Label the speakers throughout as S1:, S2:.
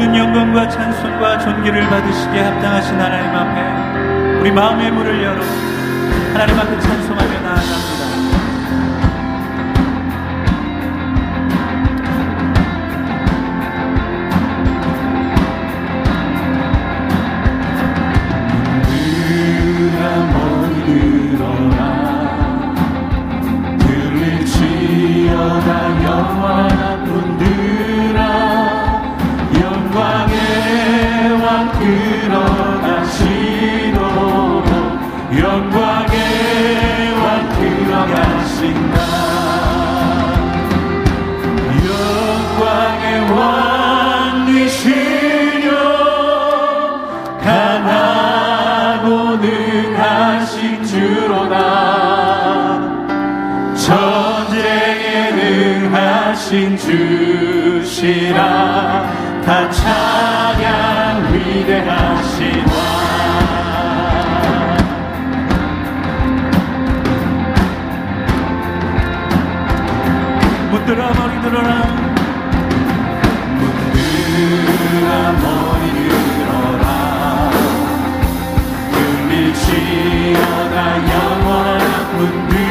S1: 모든 영광과 찬송과 존귀를 받으시기에 합당하신 하나님 앞에 우리 마음의 문을 열어 하나님 앞에 찬송하며 나아갑니다.
S2: 하신 주시라. 다 찬양 위대하시다
S1: 문들어 머리 들어라.
S2: 문들어 머리 들어라. 들리지어다 영원한 문들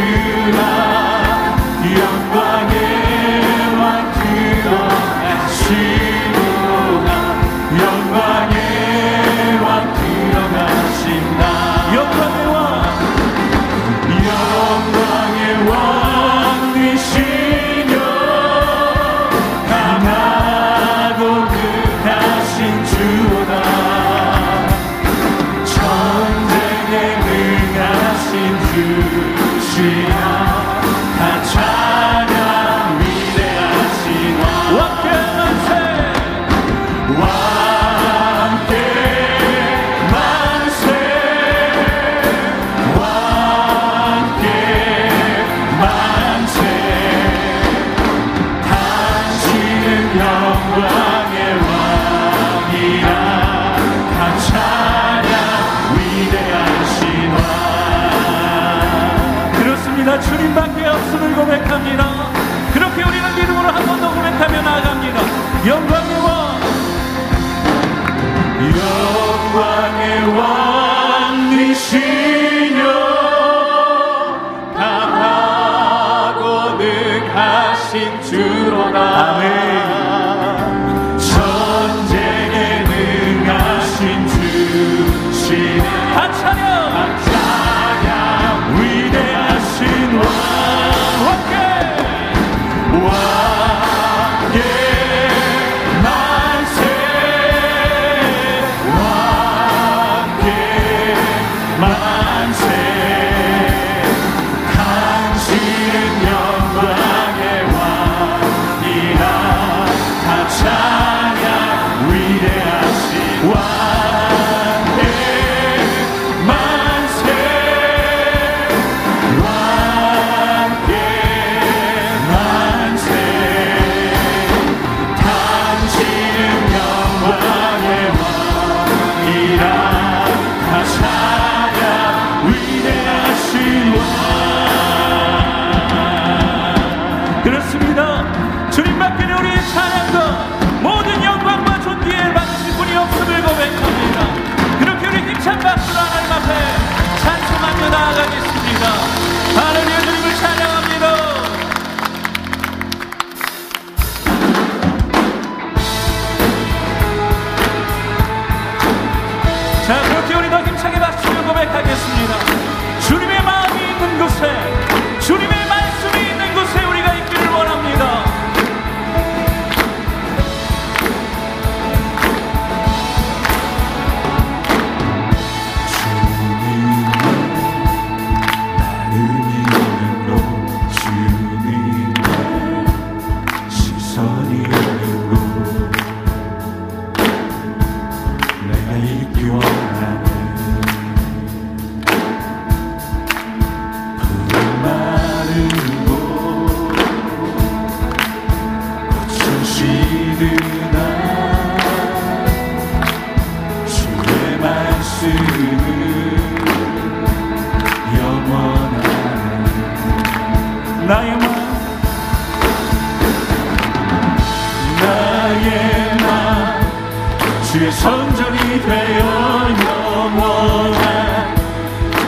S1: 주의
S2: 성전이 되어 영원한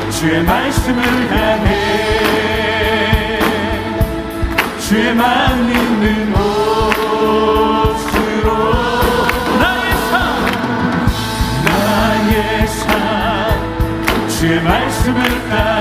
S2: 주의 말씀을 향해. 주의만 있는 옷으로
S1: 나의 삶
S2: 나의 삶. 주의 말씀을 따라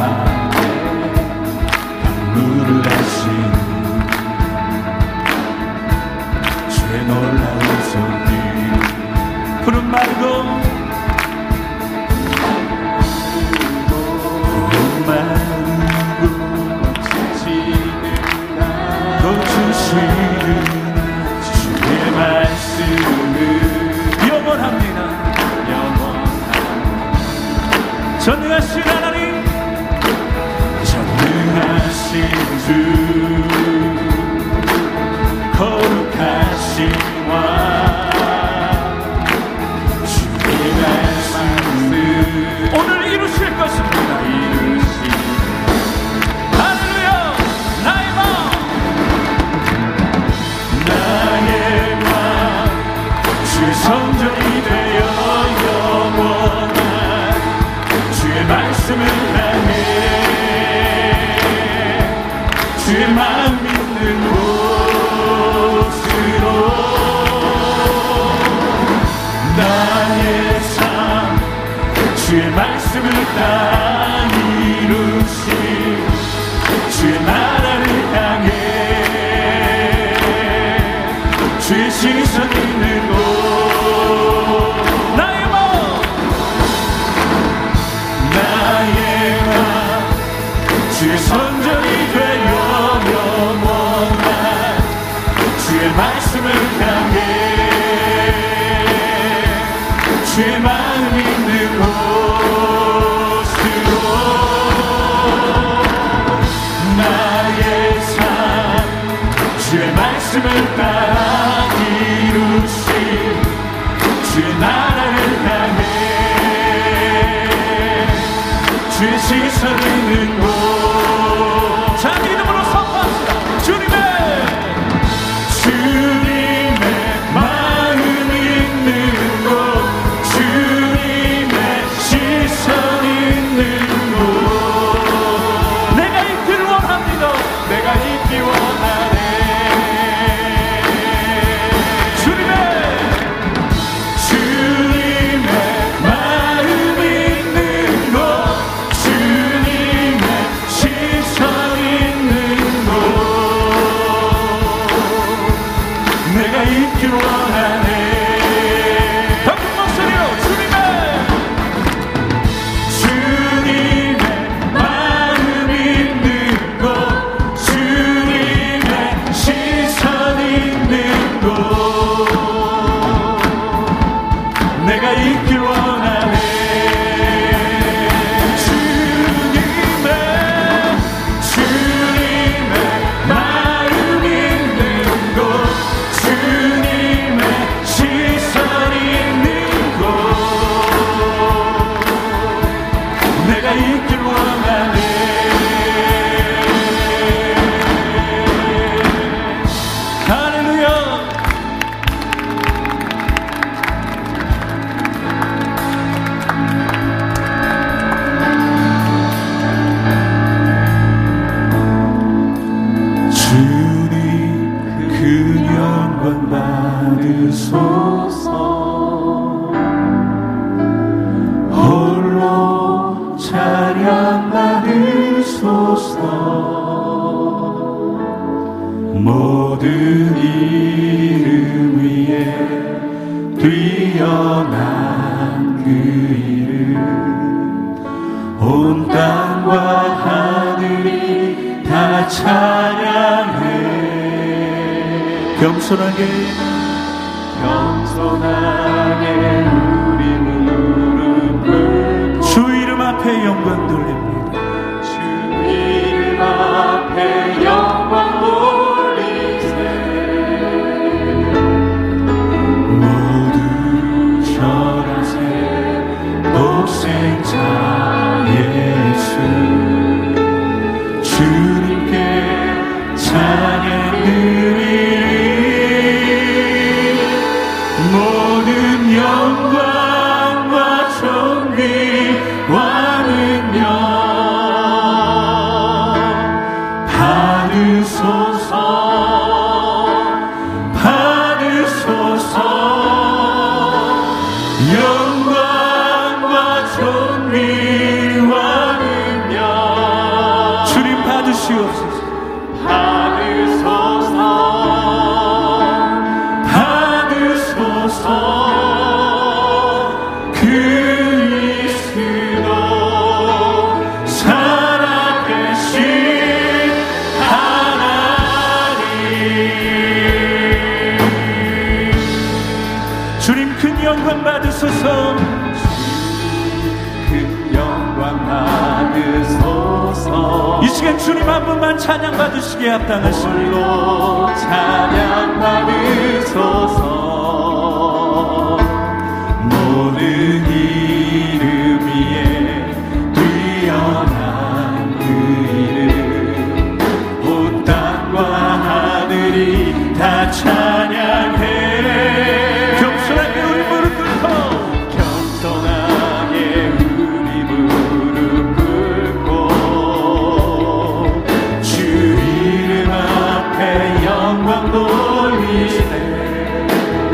S2: Bye. to 주만 믿는 곳으로 나의 삶 주의 말씀을 따 이루신 주의 나라를 향해 주의 시선 있는 곳
S1: 나의 마음
S2: 나의 마음 주의 선전이 되어
S1: Good match to.
S2: 구원받으소서.
S1: 겸손하게
S2: 겸손하게 우리 무릎 꿇고
S1: 주 이름 앞에 영광 주옵소서
S2: 그
S1: 영광 받으소서. 이 시간 주님 한 분만 찬양 받으시기에 합당하시니
S2: 찬양 받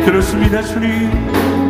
S1: 그렇습니다 주님.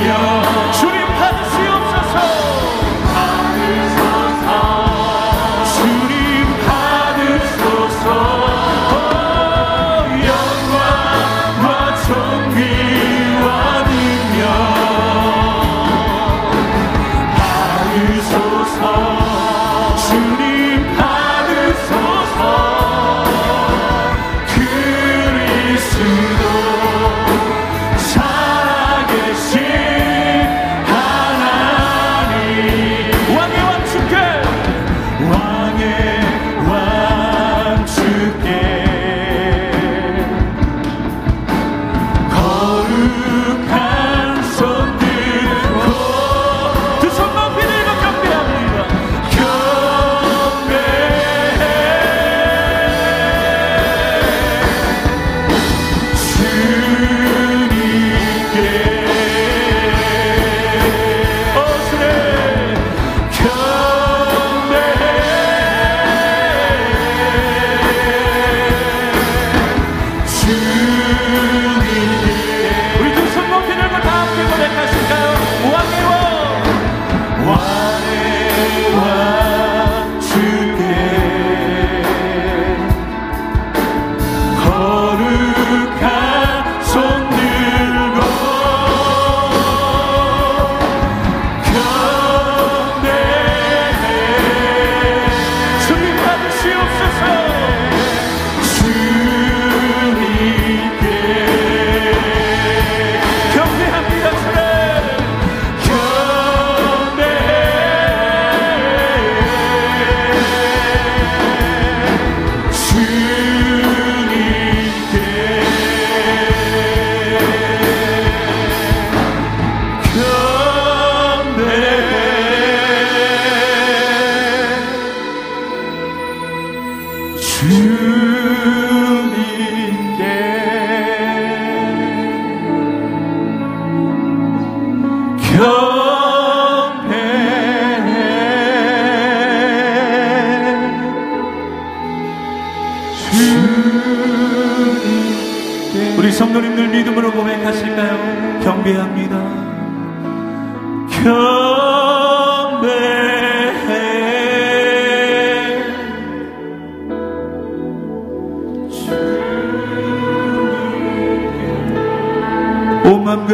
S2: 안녕.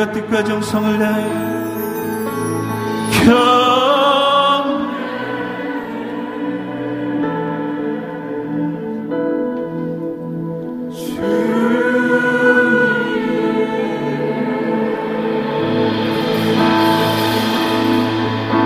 S1: 우리가 특별 정성을 다해